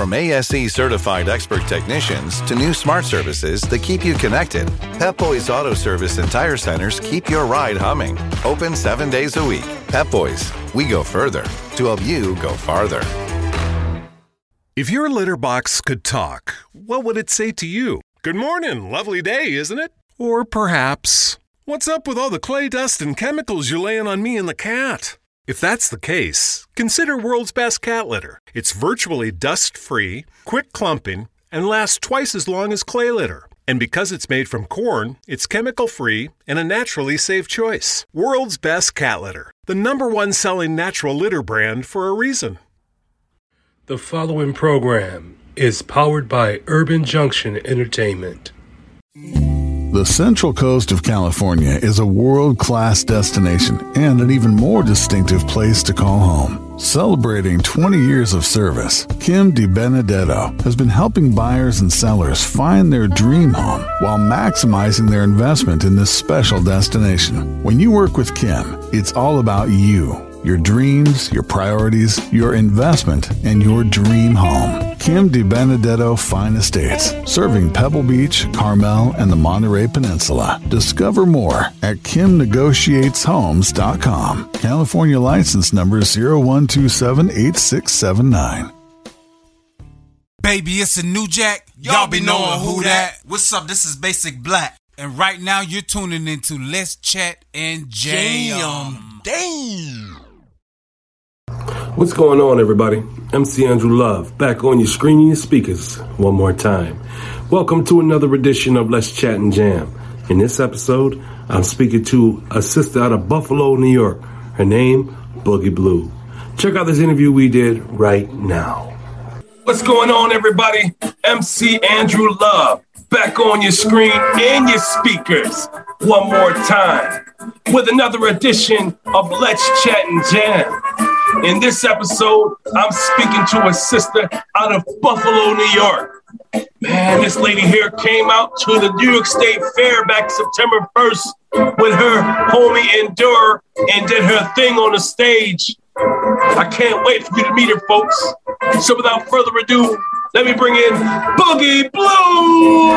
From ASE certified expert technicians to new smart services that keep you connected, Pep Boys Auto Service and Tire Centers keep your ride humming. Open seven days a week. Pep Boys, we go further to help you go farther. If your litter box could talk, what would it say to you? Good morning, lovely day, isn't it? Or perhaps, what's up with all the clay dust and chemicals you're laying on me and the cat? If that's the case, consider World's Best Cat Litter. It's virtually dust free, quick clumping, and lasts twice as long as clay litter. And because it's made from corn, it's chemical free and a naturally safe choice. World's Best Cat Litter, the number one selling natural litter brand for a reason. The following program is powered by Urban Junction Entertainment. The Central Coast of California is a world class destination and an even more distinctive place to call home. Celebrating 20 years of service, Kim DiBenedetto has been helping buyers and sellers find their dream home while maximizing their investment in this special destination. When you work with Kim, it's all about you your dreams, your priorities, your investment, and your dream home. Kim DiBenedetto Fine Estates, serving Pebble Beach, Carmel, and the Monterey Peninsula. Discover more at kimnegotiateshomes.com. California license number 01278679. Baby, it's a new jack. Y'all be knowing who that. What's up? This is Basic Black. And right now you're tuning into Let's Chat and Jam. Damn. What's going on, everybody? MC Andrew Love back on your screen and your speakers one more time. Welcome to another edition of Let's Chat and Jam. In this episode, I'm speaking to a sister out of Buffalo, New York. Her name, Boogie Blue. Check out this interview we did right now. What's going on, everybody? MC Andrew Love back on your screen and your speakers one more time with another edition of Let's Chat and Jam. In this episode, I'm speaking to a sister out of Buffalo, New York. Man, this lady here came out to the New York State Fair back September 1st with her homie Endure and did her thing on the stage. I can't wait for you to meet her, folks. So without further ado, let me bring in Boogie Blue.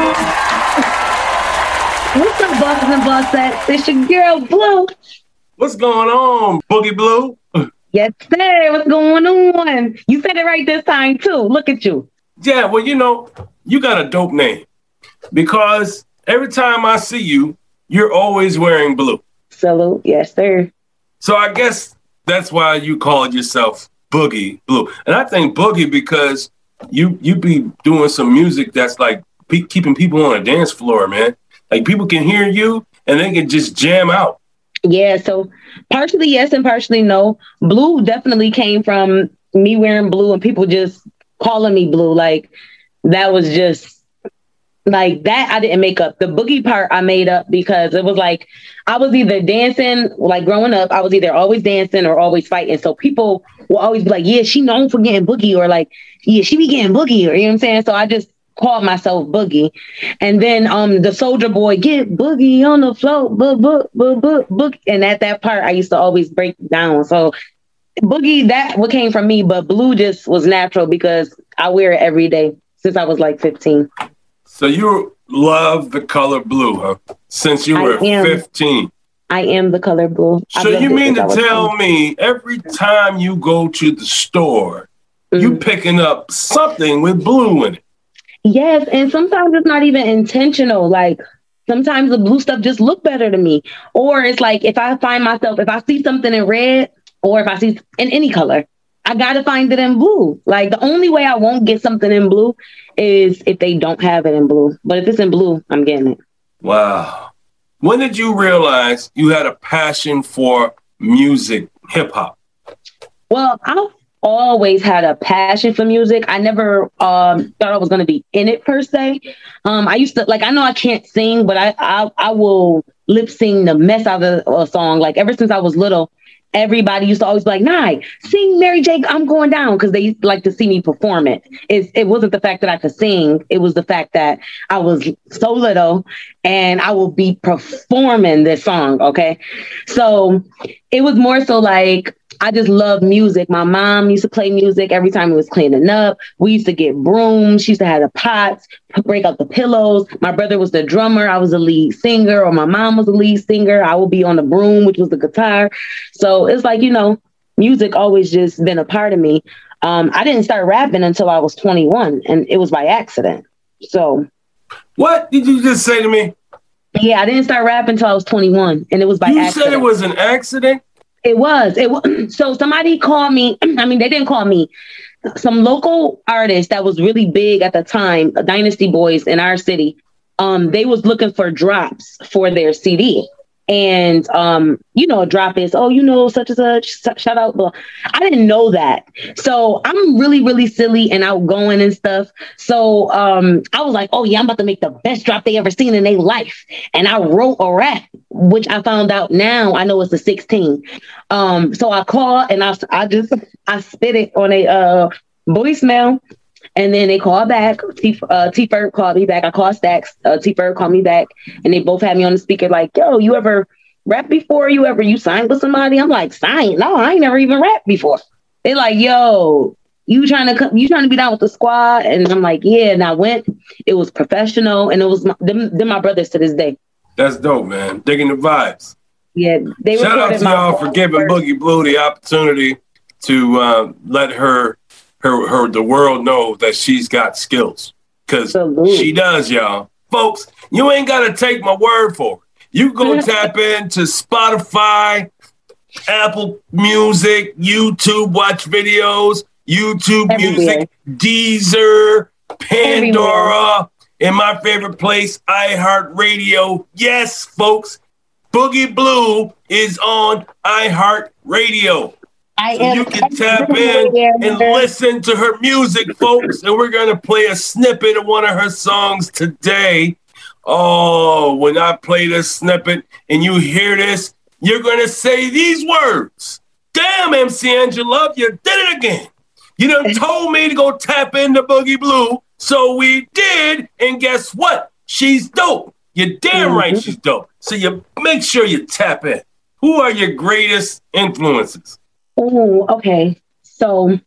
What's up, bosses and bossettes? It's your girl Blue. What's going on, Boogie Blue? Yes, sir. What's going on? You said it right this time too. Look at you. Yeah, well, you know, you got a dope name because every time I see you, you're always wearing blue. Salute. Yes, sir. So I guess that's why you called yourself Boogie Blue. And I think Boogie because you you be doing some music that's like pe- keeping people on a dance floor, man. Like people can hear you and they can just jam out. Yeah, so partially yes and partially no. Blue definitely came from me wearing blue and people just calling me blue. Like that was just like that I didn't make up. The boogie part I made up because it was like I was either dancing, like growing up, I was either always dancing or always fighting. So people will always be like, Yeah, she known for getting boogie, or like, yeah, she be getting boogie, or you know what I'm saying? So I just called myself Boogie. And then um the soldier boy get boogie on the float, book, book, book, book, book. And at that part I used to always break down. So boogie that what came from me, but blue just was natural because I wear it every day since I was like 15. So you love the color blue, huh? Since you were 15. I am the color blue. So you mean to tell me every time you go to the store, mm-hmm. you picking up something with blue in it? Yes, and sometimes it's not even intentional. Like sometimes the blue stuff just look better to me. Or it's like if I find myself, if I see something in red or if I see in any color, I gotta find it in blue. Like the only way I won't get something in blue is if they don't have it in blue. But if it's in blue, I'm getting it. Wow. When did you realize you had a passion for music, hip hop? Well, I always had a passion for music. I never um, thought I was going to be in it per se. Um, I used to like I know I can't sing, but I I, I will lip sing the mess out of a song. Like ever since I was little, everybody used to always be like, "Nah, sing Mary J. I'm going down," because they like to see me perform it. it. It wasn't the fact that I could sing; it was the fact that I was so little and I will be performing this song. Okay, so it was more so like I just love music. My mom used to play music every time it was cleaning up. We used to get brooms. She used to have the pots, break out the pillows. My brother was the drummer. I was the lead singer, or my mom was the lead singer. I would be on the broom, which was the guitar. So it's like, you know, music always just been a part of me. Um, I didn't start rapping until I was 21, and it was by accident. So, what did you just say to me? Yeah, I didn't start rapping until I was 21, and it was by you accident. said it was an accident. It was. It was. So somebody called me. I mean, they didn't call me. Some local artist that was really big at the time, Dynasty Boys in our city. Um, they was looking for drops for their CD and um, you know, a drop is, oh, you know, such and such, shout out. But I didn't know that. So I'm really, really silly and outgoing and stuff. So um, I was like, oh yeah, I'm about to make the best drop they ever seen in their life. And I wrote a rap, which I found out now I know it's a 16. Um, so I called and I I just I spit it on a uh voicemail and then they called back. T uh, T Ferg called me back. I called Stacks. Uh, T Ferg called me back, and they both had me on the speaker. Like, yo, you ever rap before? You ever you signed with somebody? I'm like, signed? No, I ain't never even rapped before. They like, yo, you trying to come? You trying to be down with the squad? And I'm like, yeah. And I went. It was professional, and it was my, them, them my brothers to this day. That's dope, man. Digging the vibes. Yeah, they shout out to y'all for giving Boogie Blue the opportunity to uh, let her her her the world know that she's got skills because she does, y'all. Folks, you ain't gotta take my word for it. You go tap into Spotify, Apple Music, YouTube, watch videos, YouTube Everywhere. Music, Deezer, Pandora, and my favorite place, iHeartRadio. Yes, folks, Boogie Blue is on iHeartRadio. I so you can tap in and listen to her music, folks. And we're gonna play a snippet of one of her songs today. Oh, when I play this snippet and you hear this, you're gonna say these words. Damn, MC Angela, you did it again. You done told me to go tap into Boogie Blue, so we did. And guess what? She's dope. You're damn mm-hmm. right she's dope. So you make sure you tap in. Who are your greatest influences? Oh, okay. So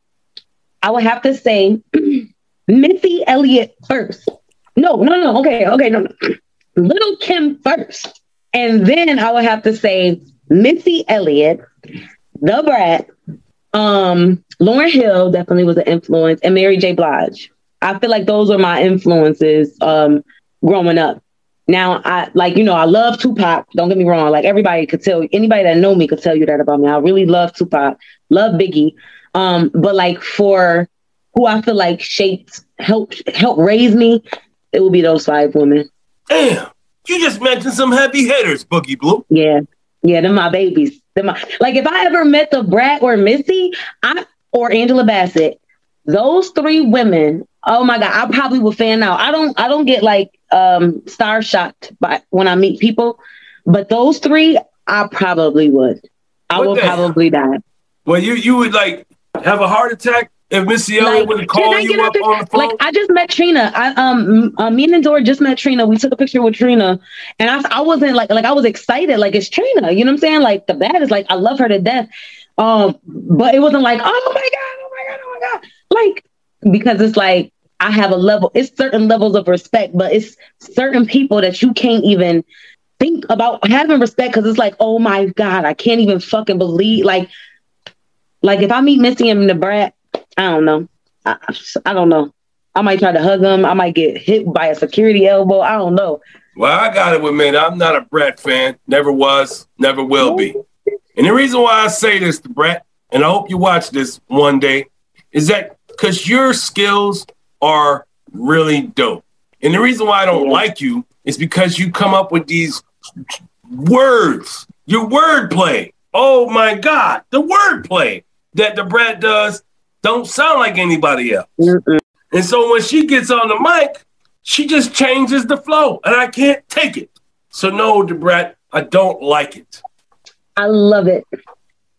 I would have to say Missy Elliott first. No, no, no. Okay, okay, no. Lil Kim first. And then I would have to say Missy Elliott, The Brat, um, Lauryn Hill definitely was an influence, and Mary J. Blige. I feel like those are my influences um, growing up. Now, I like, you know, I love Tupac. Don't get me wrong. Like everybody could tell, anybody that know me could tell you that about me. I really love Tupac, love Biggie. Um, but like for who I feel like shaped, helped, helped raise me, it will be those five women. Damn, you just mentioned some heavy hitters, Boogie Blue. Yeah, yeah, they're my babies. They're my like. If I ever met the Brat or Missy, I or Angela Bassett, those three women. Oh my god, I probably would fan out. I don't. I don't get like um, star shocked by when I meet people, but those three, I probably would. I would probably die. Well, you you would like have a heart attack if Missy Elliott like, would call you up on the phone. Like I just met Trina. I um uh, me and Dora just met Trina. We took a picture with Trina, and I I wasn't like like I was excited. Like it's Trina. You know what I'm saying? Like the bad is like I love her to death. Um, but it wasn't like oh my god, oh my god, oh my god. Like because it's like I have a level, it's certain levels of respect, but it's certain people that you can't even think about having respect because it's like, oh my God, I can't even fucking believe like like if I meet Missy and the brat, I don't know. I, I don't know. I might try to hug him. I might get hit by a security elbow. I don't know. Well, I got it with admit, I'm not a Brat fan. Never was, never will be. And the reason why I say this to Brat, and I hope you watch this one day, is that because your skills are really dope. And the reason why I don't like you is because you come up with these words, your wordplay. Oh my God, the wordplay that the Brat does don't sound like anybody else. Mm-mm. And so when she gets on the mic, she just changes the flow, and I can't take it. So no, Da Brat, I don't like it. I love it.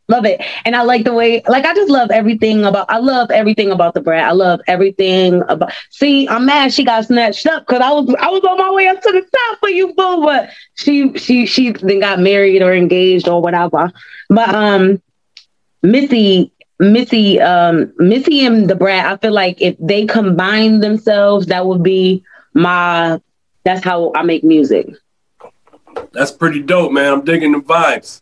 Love it. And I like the way, like, I just love everything about, I love everything about the Brat. I love everything about, see, I'm mad she got snatched up because I was, I was on my way up to the top for you, boo, but she, she, she then got married or engaged or whatever. But, um, Missy, Missy, um, Missy and the Brat. I feel like if they combine themselves, that would be my. That's how I make music. That's pretty dope, man. I'm digging the vibes.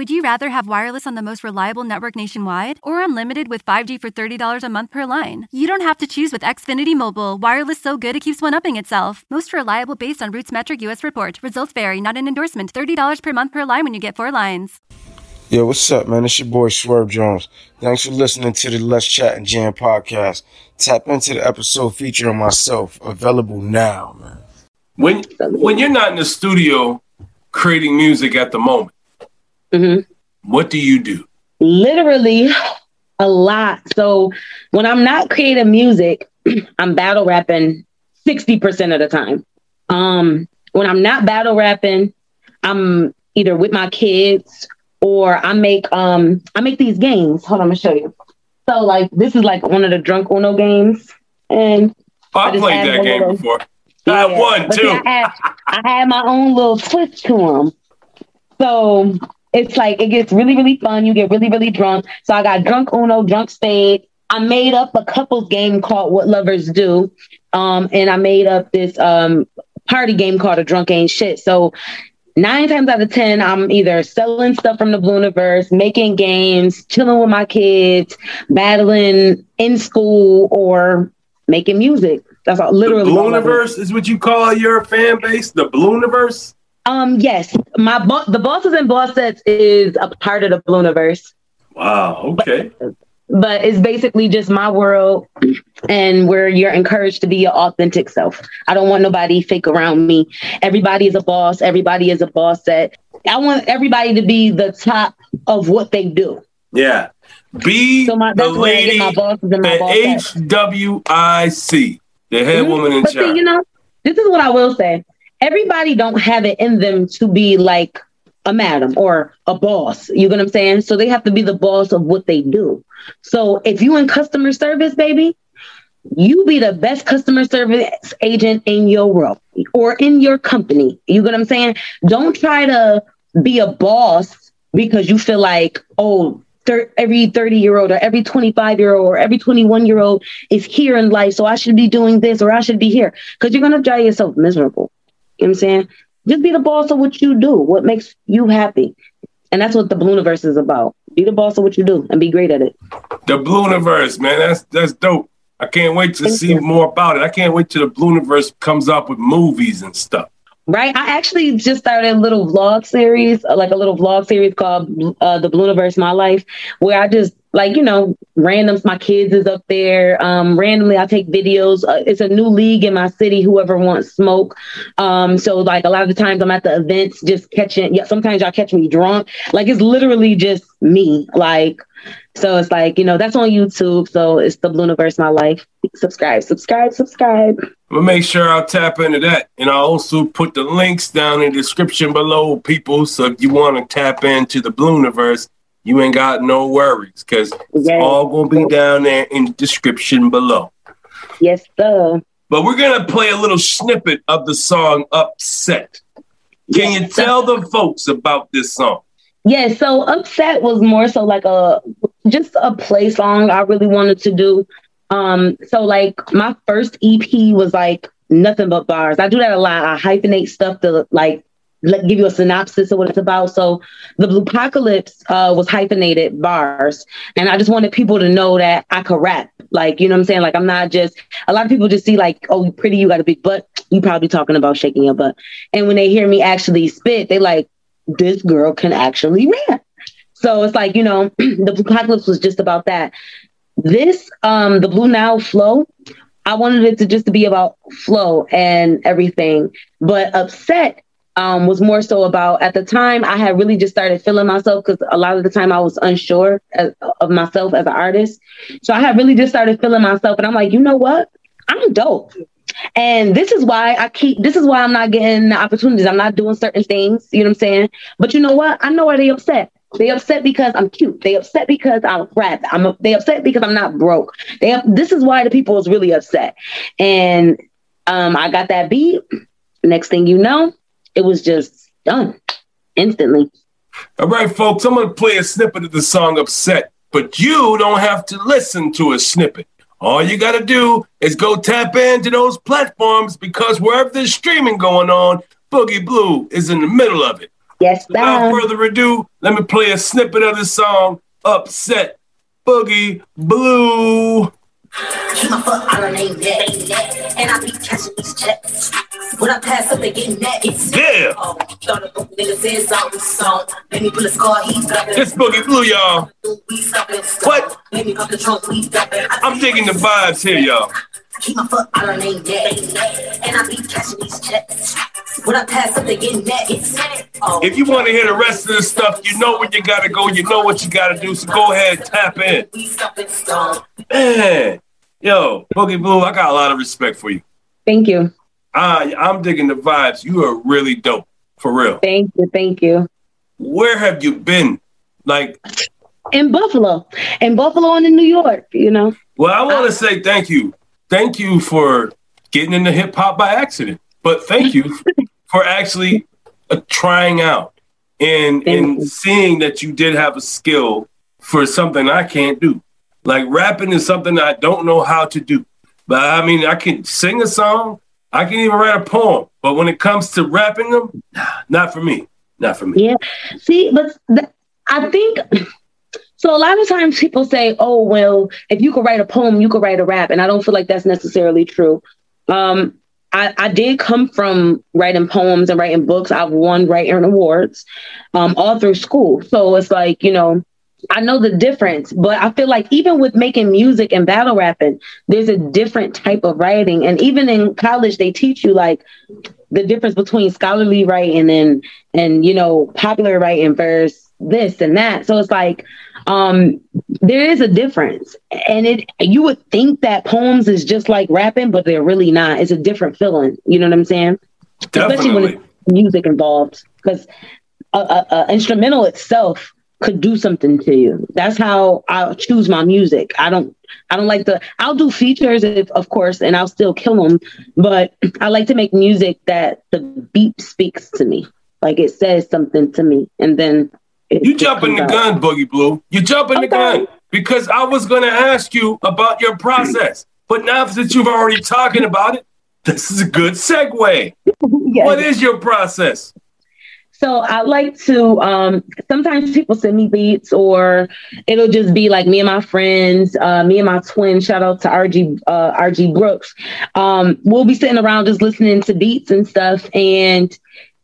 Would you rather have wireless on the most reliable network nationwide or unlimited with 5G for $30 a month per line? You don't have to choose with Xfinity Mobile. Wireless so good it keeps one upping itself. Most reliable based on RootMetrics US report. Results vary, not an endorsement. $30 per month per line when you get four lines. Yo, what's up, man? It's your boy Swerve Jones. Thanks for listening to the Let's Chat and Jam podcast. Tap into the episode featuring myself, available now, man. When when you're not in the studio creating music at the moment, Mm-hmm. what do you do? Literally a lot. So when I'm not creating music, I'm battle rapping 60% of the time. Um, when I'm not battle rapping, I'm either with my kids or I make um I make these games. Hold on, I'm gonna show you. So like this is like one of the drunk Uno games. And Oh, I just played that game little- before. I won see, too. I had, I had my own little twist to them. So it's like it gets really, really fun. You get really, really drunk. So I got drunk Uno, drunk spade. I made up a couples game called What Lovers Do. Um, and I made up this um party game called A Drunk Ain't Shit. So nine times out of ten, I'm either selling stuff from the Blooniverse, making games, chilling with my kids, battling in school, or making music. That's all, The literally all I do. Blooniverse is what you call your fan base? The Blooniverse? Um, yes, my bo- the bosses and bossettes is a part of the Blooniverse, Wow, okay. but it's basically just my world and where you're encouraged to be your authentic self. I don't want nobody fake around me. Everybody is a boss. Everybody is a bossette. I want everybody to be the top of what they do. Yeah. Be So my the that's where I get lady my bosses and my at. HWIC, the head woman in But see, charge. you know, this is what I will say. Everybody don't have it in them to be like a madam or a boss. You get what I'm saying? So they have to be the boss of what they do. So if you in customer service, baby, you be the best customer service agent in your world or in your company. You get what I'm saying? Don't try to be a boss because you feel like, oh, thir- every 30 year old or every 25 year old or every 21 year old is here in life. So I should be doing this or I should be here because you're going to drive yourself miserable. You know what I'm saying? Just be the boss of what you do, what makes you happy. And that's what the Blooniverse is about. Be the boss of what you do and be great at it. The Blooniverse, man. That's that's dope. I can't wait to Thank see you. more about it. I can't wait till the Blooniverse comes up with movies and stuff. Right? I actually just started a little vlog series, uh, like a little vlog series called uh, The Blooniverse My Life, where I just like, you know, randoms, my kids is up there. Um, randomly, I take videos. Uh, it's a new league in my city, whoever wants smoke. Um, so, like, a lot of the times I'm at the events just catching, yeah, sometimes y'all catch me drunk. Like, it's literally just me. Like, so it's like, you know, that's on YouTube. So it's The Blooniverse My Life. Subscribe, subscribe, subscribe. I'm gonna make sure I'll tap into that. And I'll also put the links down in the description below, people. So if you want to tap into the Blooniverse, you ain't got no worries because it's all gonna be down there in the description below. Yes, sir. But we're gonna play a little snippet of the song "Upset." Can you tell the folks about this song? Yeah, so Upset was more so like a just a play song I really wanted to do. Um, so like my first EP was like nothing but bars. I do that a lot. I hyphenate stuff to like let, give you a synopsis of what it's about. So the Blue Apocalypse uh, was hyphenated bars, and I just wanted people to know that I could rap. Like you know what I'm saying? Like I'm not just. A lot of people just see like, oh, you pretty, you got a big butt. You probably talking about shaking your butt, and when they hear me actually spit, they like, this girl can actually rap. So it's like you know, the Apocalypse was just about that. This, um, the Blue Now flow, I wanted it to just to be about flow and everything. But upset um, was more so about at the time I had really just started feeling myself because a lot of the time I was unsure as, of myself as an artist. So I had really just started feeling myself, and I'm like, you know what? I'm dope. And this is why I keep, this is why I'm not getting the opportunities. I'm not doing certain things, you know what I'm saying? But you know what? I know why they upset. They upset because I'm cute. They upset because I'm rap. I'm they upset because I'm not broke. They this is why the people is really upset. And um, I got that beat. Next thing you know, it was just done instantly. All right, folks, I'm gonna play a snippet of the song "Upset," but you don't have to listen to a snippet. All you got to do is go tap into those platforms because wherever there's streaming going on, Boogie Blue is in the middle of it. Yes, Without further ado, let me play a snippet of the song Upset Boogie Blue. Keep my foot on name that, and I be catching these checks. When I pass up, they getting that. It's yeah. Oh, thought a nigga said something, song. Let me pull a scar, he's dropping. It's Boogie Blue, y'all. What? Let me the trunk, we I'm digging the vibes here, y'all. Keep my foot on name that, and I be catching these checks. When I pass up, they getting that. It's oh. If you want to hear the rest of the stuff, you know where you gotta go. You know what you gotta do. So go ahead, tap in. Man, yo, Boogie Blue, I got a lot of respect for you. Thank you. I, I'm digging the vibes. You are really dope, for real. Thank you, thank you. Where have you been? Like in Buffalo, in Buffalo and in New York. You know. Well, I want to say thank you, thank you for getting into hip hop by accident, but thank you for actually uh, trying out and thank and you. seeing that you did have a skill for something I can't do. Like rapping is something I don't know how to do. But I mean, I can sing a song, I can even write a poem. But when it comes to rapping them, nah, not for me. Not for me. Yeah. See, but th- I think so. A lot of times people say, "Oh, well, if you could write a poem, you could write a rap," and I don't feel like that's necessarily true. Um, I, I, did come from writing poems and writing books. I've won writing awards um, all through school. So it's like, you know, I know the difference, but I feel like even with making music and battle rapping, there's a different type of writing. And even in college, they teach you like the difference between scholarly writing and and you know popular writing versus this and that. So it's like um there is a difference. And it you would think that poems is just like rapping, but they're really not. It's a different feeling. You know what I'm saying? Definitely. Especially when it's music involved. Because a, a, a instrumental itself could do something to you. That's how I choose my music. I don't I don't like the I'll do features if, of course and I'll still kill them, but I like to make music that the beat speaks to me. Like it says something to me and then You jumping the gun, Boogie Blue. You jumping okay. the gun because I was going to ask you about your process. But now that you've already talking about it, this is a good segue. yes. What is your process? So I like to um, sometimes people send me beats or it'll just be like me and my friends, uh, me and my twin, shout out to RG uh, RG Brooks. Um, we'll be sitting around just listening to beats and stuff. And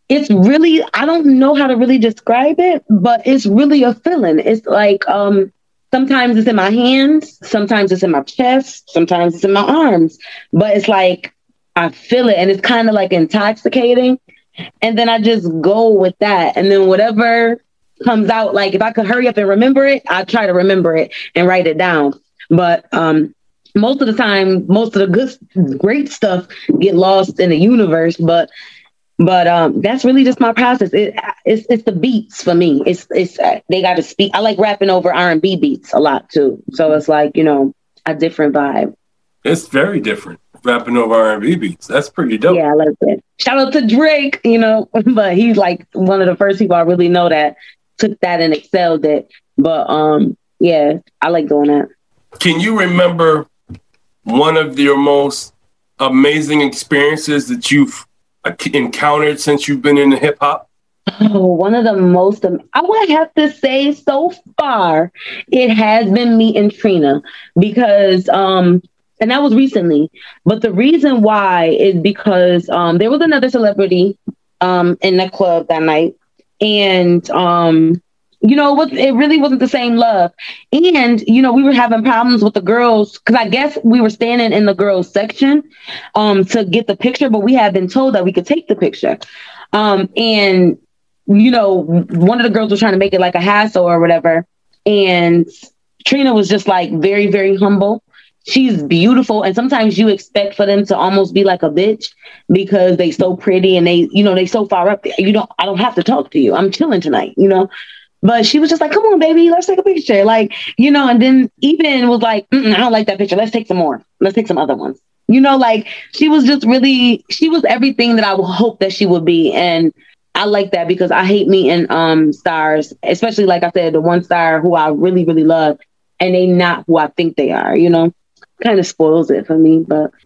it's really I don't know how to really describe it, but it's really a feeling. It's like um, sometimes it's in my hands, sometimes it's in my chest, sometimes it's in my arms, but it's like I feel it and it's kind of like intoxicating and then I just go with that. And then whatever comes out, like if I could hurry up and remember it, I try to remember it and write it down. But um, most of the time, most of the good, great stuff get lost in the universe. But But um, that's really just my process. It, it's it's the beats for me. It's it's uh, they got to speak. I like rapping over R and B beats a lot too. So it's like you know a different vibe. It's very different rapping over R and B beats. That's pretty dope. Yeah, I like that. Shout out to Drake, you know, but he's like one of the first people I really know that took that and excelled it. But um, yeah, I like doing that. Can you remember one of your most amazing experiences that you've encountered since you've been in the hip hop? Oh, one of the most, I would have to say so far, it has been me and Trina because, um, and that was recently. But the reason why is because um, there was another celebrity um, in the club that night, and um, you know, it, it really wasn't the same love. And, you know, we were having problems with the girls because I guess we were standing in the girls section um, to get the picture, but we had been told that we could take the picture. Um, and, you know, one of the girls was trying to make it like a hassle or whatever. And Trina was just like very, very humble. She's beautiful. And sometimes you expect for them to almost be like a bitch because they so pretty and they, you know, they so far up. You don't, I don't have to talk to you. I'm chilling tonight, you know? But she was just like, come on, baby, let's take a picture. Like, you know, and then even was like, I don't like that picture. Let's take some more. Let's take some other ones. You know, like she was just really, she was everything that I would hope that she would be. And I like that because I hate meeting um stars, especially like I said, the one star who I really, really love, and they not who I think they are, you know? Kind of spoils it for me, but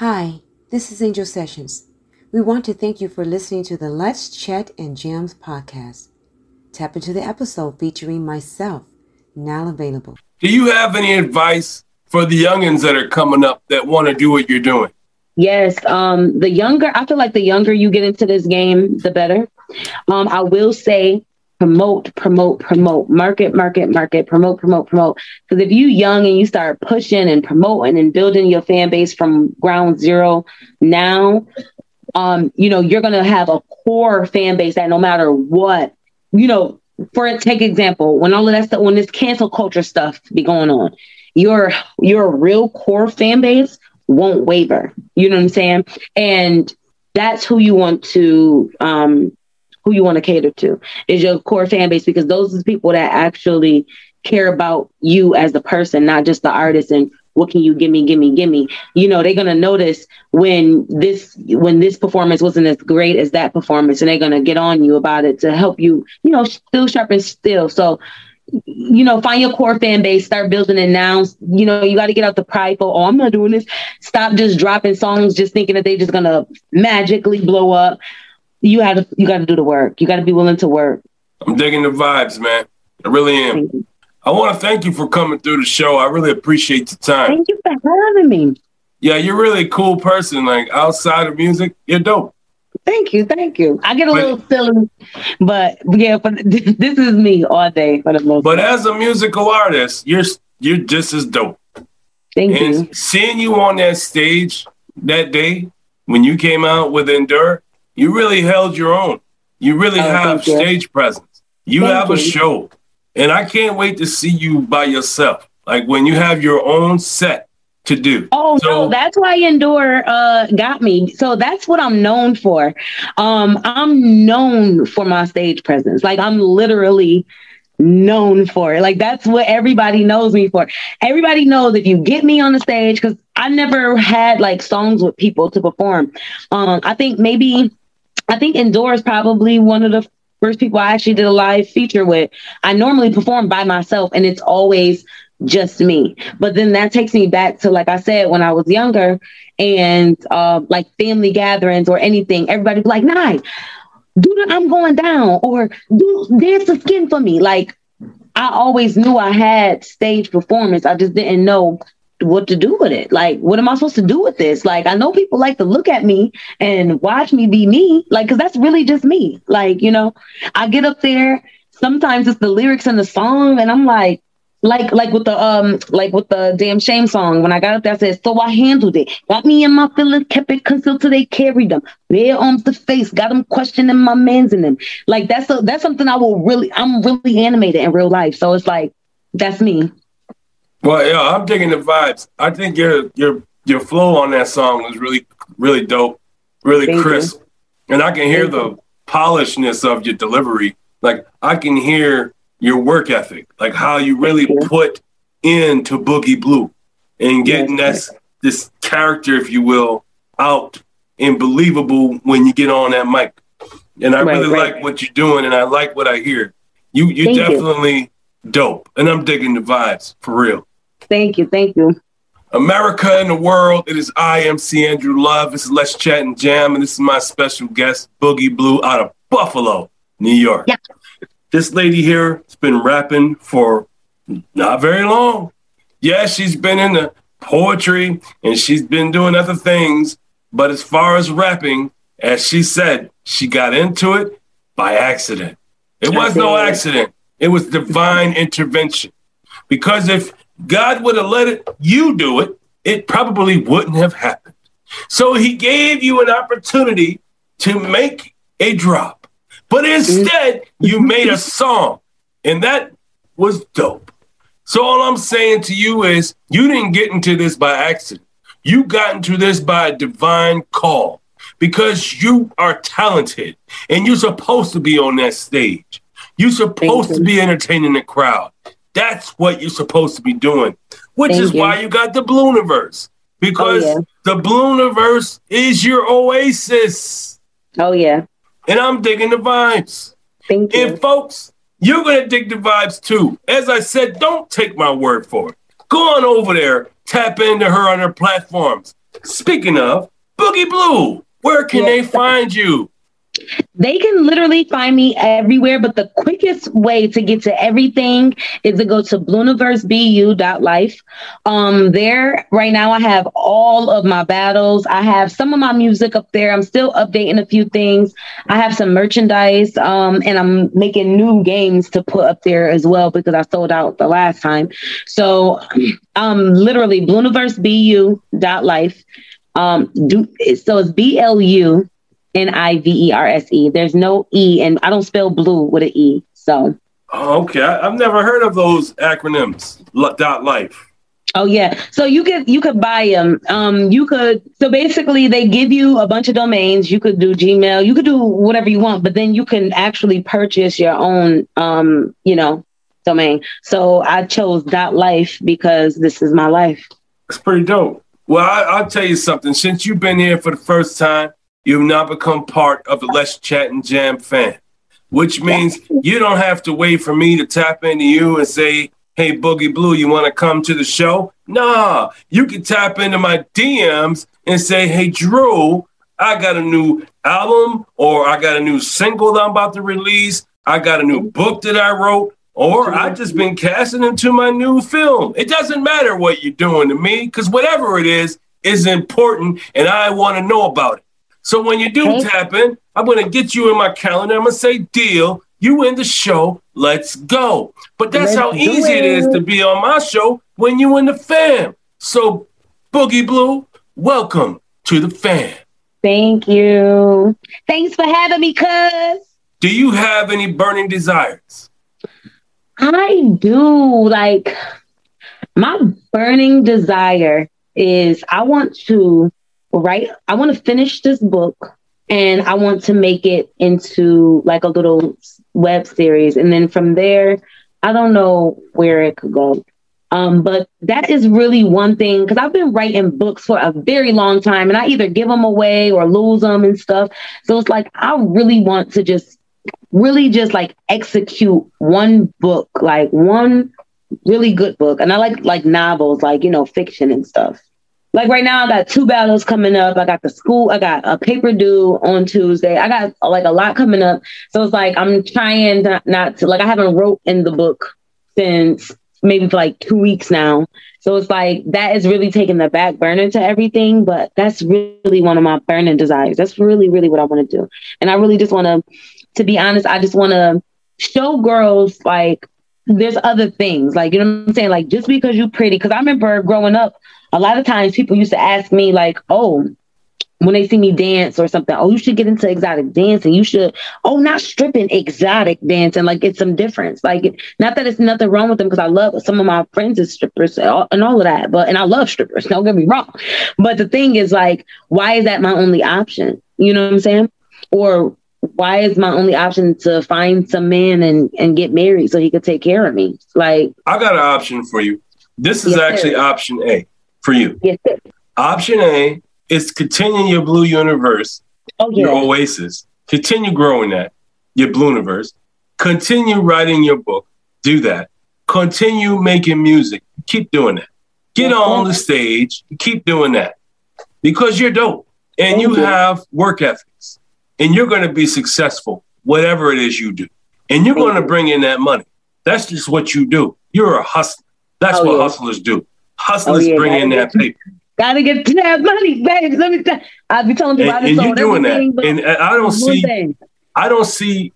Hi, this is Angel Sessions. We want to thank you for listening to the Let's Chat and Jams podcast. Tap into the episode featuring myself, now available. Do you have any advice for the youngins that are coming up that want to do what you're doing? Yes, um, the younger I feel like the younger you get into this game, the better. Um, I will say promote, promote, promote, market, market, market, promote, promote, promote. Because if you young and you start pushing and promoting and building your fan base from ground zero now, um, you know, you're gonna have a core fan base that no matter what, you know, for a take example, when all of that stuff, when this cancel culture stuff be going on, your your real core fan base won't waver. You know what I'm saying? And that's who you want to um who you want to cater to is your core fan base because those are the people that actually care about you as the person, not just the artist and what can you give me, give me, give me. You know, they're gonna notice when this when this performance wasn't as great as that performance, and they're gonna get on you about it to help you, you know, still sharpen still. So you know, find your core fan base, start building it now. You know, you got to get out the pride for, oh, I'm not doing this. Stop just dropping songs, just thinking that they're just gonna magically blow up you have to you got to do the work. You got to be willing to work. I'm digging the vibes, man. I really am. I want to thank you for coming through the show. I really appreciate the time. Thank you for having me. Yeah, you're really a cool person. Like outside of music, you're dope. Thank you, thank you. I get a but, little silly, but yeah, but this is me all day for the most. But part. as a musical artist, you're you're just as dope. Thank and you. Seeing you on that stage that day when you came out with Endure, you really held your own. You really Oh, have thank you. stage presence. You Thank have a show. And I can't wait to see you by yourself. Like when you have your own set to do. Oh So- no, that's why Endure uh got me. So that's what I'm known for. Um I'm known for my stage presence. Like I'm literally known for it. Like that's what everybody knows me for. Everybody knows if you get me on the stage cuz I never had like songs with people to perform. Um I think maybe I think Endure is probably one of the first people I actually did a live feature with. I normally perform by myself and it's always just me. But then that takes me back to, like I said, when I was younger and uh, like family gatherings or anything, everybody like, Nye, do the I'm going down or do dance the skin for me. Like I always knew I had stage performance. I just didn't know what to do with it. Like, what am I supposed to do with this? Like, I know people like to look at me and watch me be me, like, because that's really just me. Like, you know, I get up there. Sometimes it's the lyrics in the song, and I'm like, like, like with the um, like with the damn shame song. When I got up there, I said, "So I handled it. Got me in my feelings, kept it concealed till they carried them. Bare arms to face, got them questioning my man's in them. Like that's a, that's something I will really. I'm really animated in real life, so it's like that's me. Well, yeah, I'm digging the vibes. I think your your your flow on that song was really really dope, really Thank you. crisp, and I can hear Thank the polishedness of your delivery. Like I can hear your work ethic, like how you really you. put into Boogie Blue and getting this this character, if you will, out and believable when you get on that mic. And I Right, really right. like what you're doing, and I like what I hear. You you Thank you. definitely dope, and I'm digging the vibes for real. Thank you, thank you. America and the world. It is I, MC Andrew Love. This is Let's Chat and Jam, and this is my special guest, Boogie Blue, out of Buffalo, New York. Yeah. This lady here has been rapping for not very long. Yeah, she's been in the poetry and she's been doing other things, but as far as rapping, as she said, she got into it by accident. It was no accident. It was divine intervention. Because if God would have let it you do it, it probably wouldn't have happened. So he gave you an opportunity to make a drop. But instead, you made a song. And that was dope. So all I'm saying to you is you didn't get into this by accident. You got into this by a divine call because you are talented and you're supposed to be on that stage. You're supposed to be entertaining the crowd. That's what you're supposed to be doing, which Thank is you. why you got the Blooniverse because Oh, yeah. the Blooniverse is your oasis. Oh yeah, And I'm digging the vibes. thank you. And folks, you're gonna dig the vibes too. As I said, don't take my word for it. Go on over there, tap into her on her platforms. Speaking of Boogie Blue, where can Yeah. they find you? They can literally find me everywhere, but the quickest way to get to everything is to go to blooniversebu.life. Um, there right now I have all of my battles. I have some of my music up there. I'm still updating a few things. I have some merchandise, um, and I'm making new games to put up there as well because I sold out the last time. So um literally blooniversebu.life. Um do so it's B L U N I V E R S E. There's no E, and I don't spell blue with an E. So, Oh, okay, I, I've never heard of those acronyms. L- dot life. oh yeah. So you could you could buy them. Um, you could. So basically, they give you a bunch of domains. You could do Gmail. You could do whatever you want, but then you can actually purchase your own. Um, you know, domain. So I chose dot life because this is my life. It's pretty dope. Well, I, I'll tell you something. Since you've been here for the first time, you've now become part of the Let's Chat and Jam fan, which means you don't have to wait for me to tap into you and say, hey, Boogie Blue, you want to come to the show? Nah, you can tap into my DMs and say, hey, Drew, I got a new album or I got a new single that I'm about to release. I got a new book that I wrote. Or I just been casting into my new film. It doesn't matter what you're doing to me, because whatever it is is important, and I want to know about it. So when you do Okay. tap in, I'm gonna get you in my calendar. I'm gonna say, "Deal, you in the show. Let's go." But that's Let's how easy it is to be on my show when you in the fam. So, Boogie Blue, welcome to the fam. Thank you. Thanks for having me, cuz. Do you have any burning desires? I do. Like, my burning desire is I want to write, I want to finish this book and I want to make it into like a little web series. And then from there, I don't know where it could go. Um, but that is really one thing because I've been writing books for a very long time and I either give them away or lose them and stuff. So it's like I really want to just really just like execute one book, like one really good book. And I like like novels, like you know, fiction and stuff. Like right now, I got two battles coming up. I got the school, I got a paper due on Tuesday. I got like a lot coming up. So it's like I'm trying not, not to like I haven't wrote in the book since maybe for like two weeks now. So it's like that is really taking the back burner to everything. But that's really one of my burning desires. That's really, really what I want to do. And I really just want to, to be honest, I just want to show girls like there's other things. Like, you know what I'm saying? Like just because you're pretty, because I remember growing up, a lot of times people used to ask me, like, oh, when they see me dance or something, oh, you should get into exotic dancing. You should, oh, not stripping, exotic dancing. Like it's some difference. Like not that it's nothing wrong with them because I love some of my friends as strippers and all, and all of that. But and I love strippers. Don't get me wrong. But the thing is, like, why is that my only option? You know what I'm saying? Or why is my only option to find some man and and get married so he could take care of me? Like I got an option for you. This is Yes, actually sir. option A for you. yes, sir. Option A is continue your Blooniverse, oh your oasis. Continue growing that, your Blooniverse. Continue writing your book. Do that. Continue making music. Keep doing that. Get on the stage. Keep doing that because you're dope and Thank you. have work ethics and you're going to be successful, whatever it is you do. And you're going to bring in that money. That's just what you do. You're a hustler. That's Oh, what yeah. hustlers do. Hustlers Oh, yeah, bring in gotta that paper. gotta get to that money, baby. Let me. Tell, I be telling I And, and you're doing that. but And I don't see, thing. I don't see,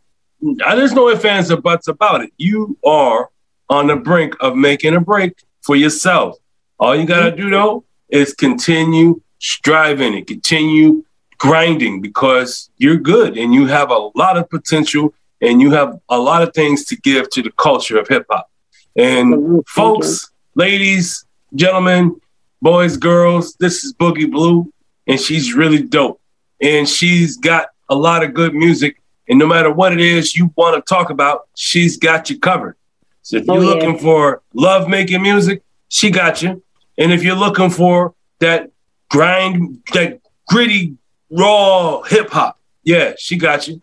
uh, there's no ifs, ands, or buts about it. You are on the brink of making a break for yourself. All you got to do, though, is continue striving and continue grinding because you're good and you have a lot of potential and you have a lot of things to give to the culture of hip hop. And you. folks, ladies, gentlemen, boys, girls, this is Boogie Blue, and she's really dope. And she's got a lot of good music. And no matter what it is you want to talk about, she's got you covered. So if oh, you're Oh, yeah. looking for love making music, she got you. And if you're looking for that grind, that gritty, raw hip hop, yeah, she got you.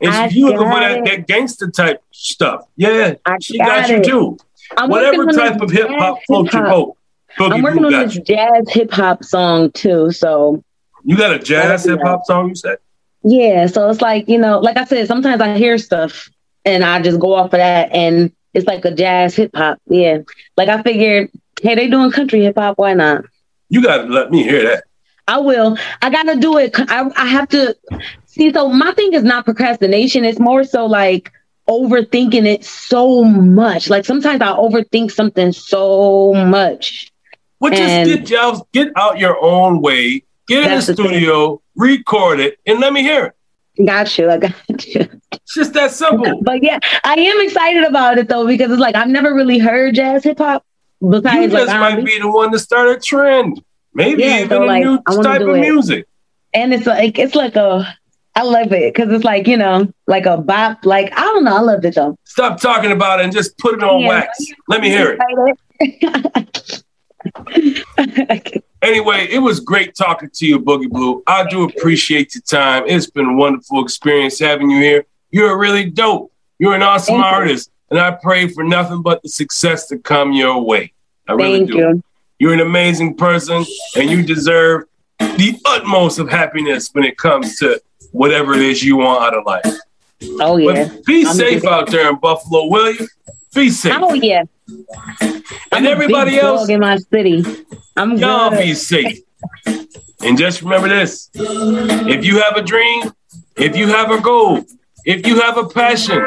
And I if you're looking for that, that gangster type stuff, yeah, I she got, got you too. I'm Whatever type of hip hop floats your boat, I'm working on this you. jazz hip hop song too. So You got a jazz hip hop song, you said? yeah, so it's like you know, like I said, sometimes I hear stuff and I just go off of that, and it's like a jazz hip hop. Yeah, like I figured, hey, they doing country hip hop, why not? You got to let me hear that. I will. I gotta do it. I, I have to see. So my thing is not procrastination. It's more so like overthinking it so much. Like sometimes I overthink something so much. Well, just And- get y'all get out your own way, get in the That's the thing. studio, record it, and let me hear it. Got you. I got you. It's just that simple. But yeah, I am excited about it though because it's like I've never really heard jazz hip hop. You Besides, just like, might R&B. be the one to start a trend. Maybe Yeah, even so, a like, new I type of it. music. and it's like it's like a. I love it because it's like you know, like a bop. Like I don't know, I love it though. Stop talking about it and just put it on Yeah. wax. Let me hear it. Anyway, it was great talking to you, Boogie Blue. I do appreciate your time. It's been a wonderful experience having you here. You're really dope. You're an awesome Thank you. artist, and I pray for nothing but the success to come your way. I really do. you. You're an amazing person, and you deserve the utmost of happiness when it comes to whatever it is you want out of life. Oh yeah. But be I'm safe out there in Buffalo, will you? Be safe. Oh yeah. and I'm everybody else, in my city. I'm y'all good. be safe. And just remember this if you have a dream, if you have a goal, if you have a passion,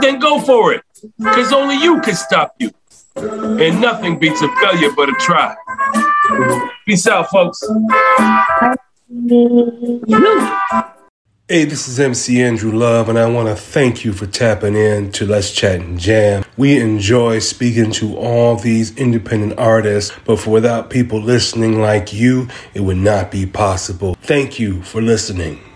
then go for it. Because only you can stop you. And nothing beats a failure but a try. Peace out, folks. Hey, this is MC Andrew Love, and I want to thank you for tapping in to Let's Chat and Jam. We enjoy speaking to all these independent artists, but for without people listening like you, it would not be possible. Thank you for listening.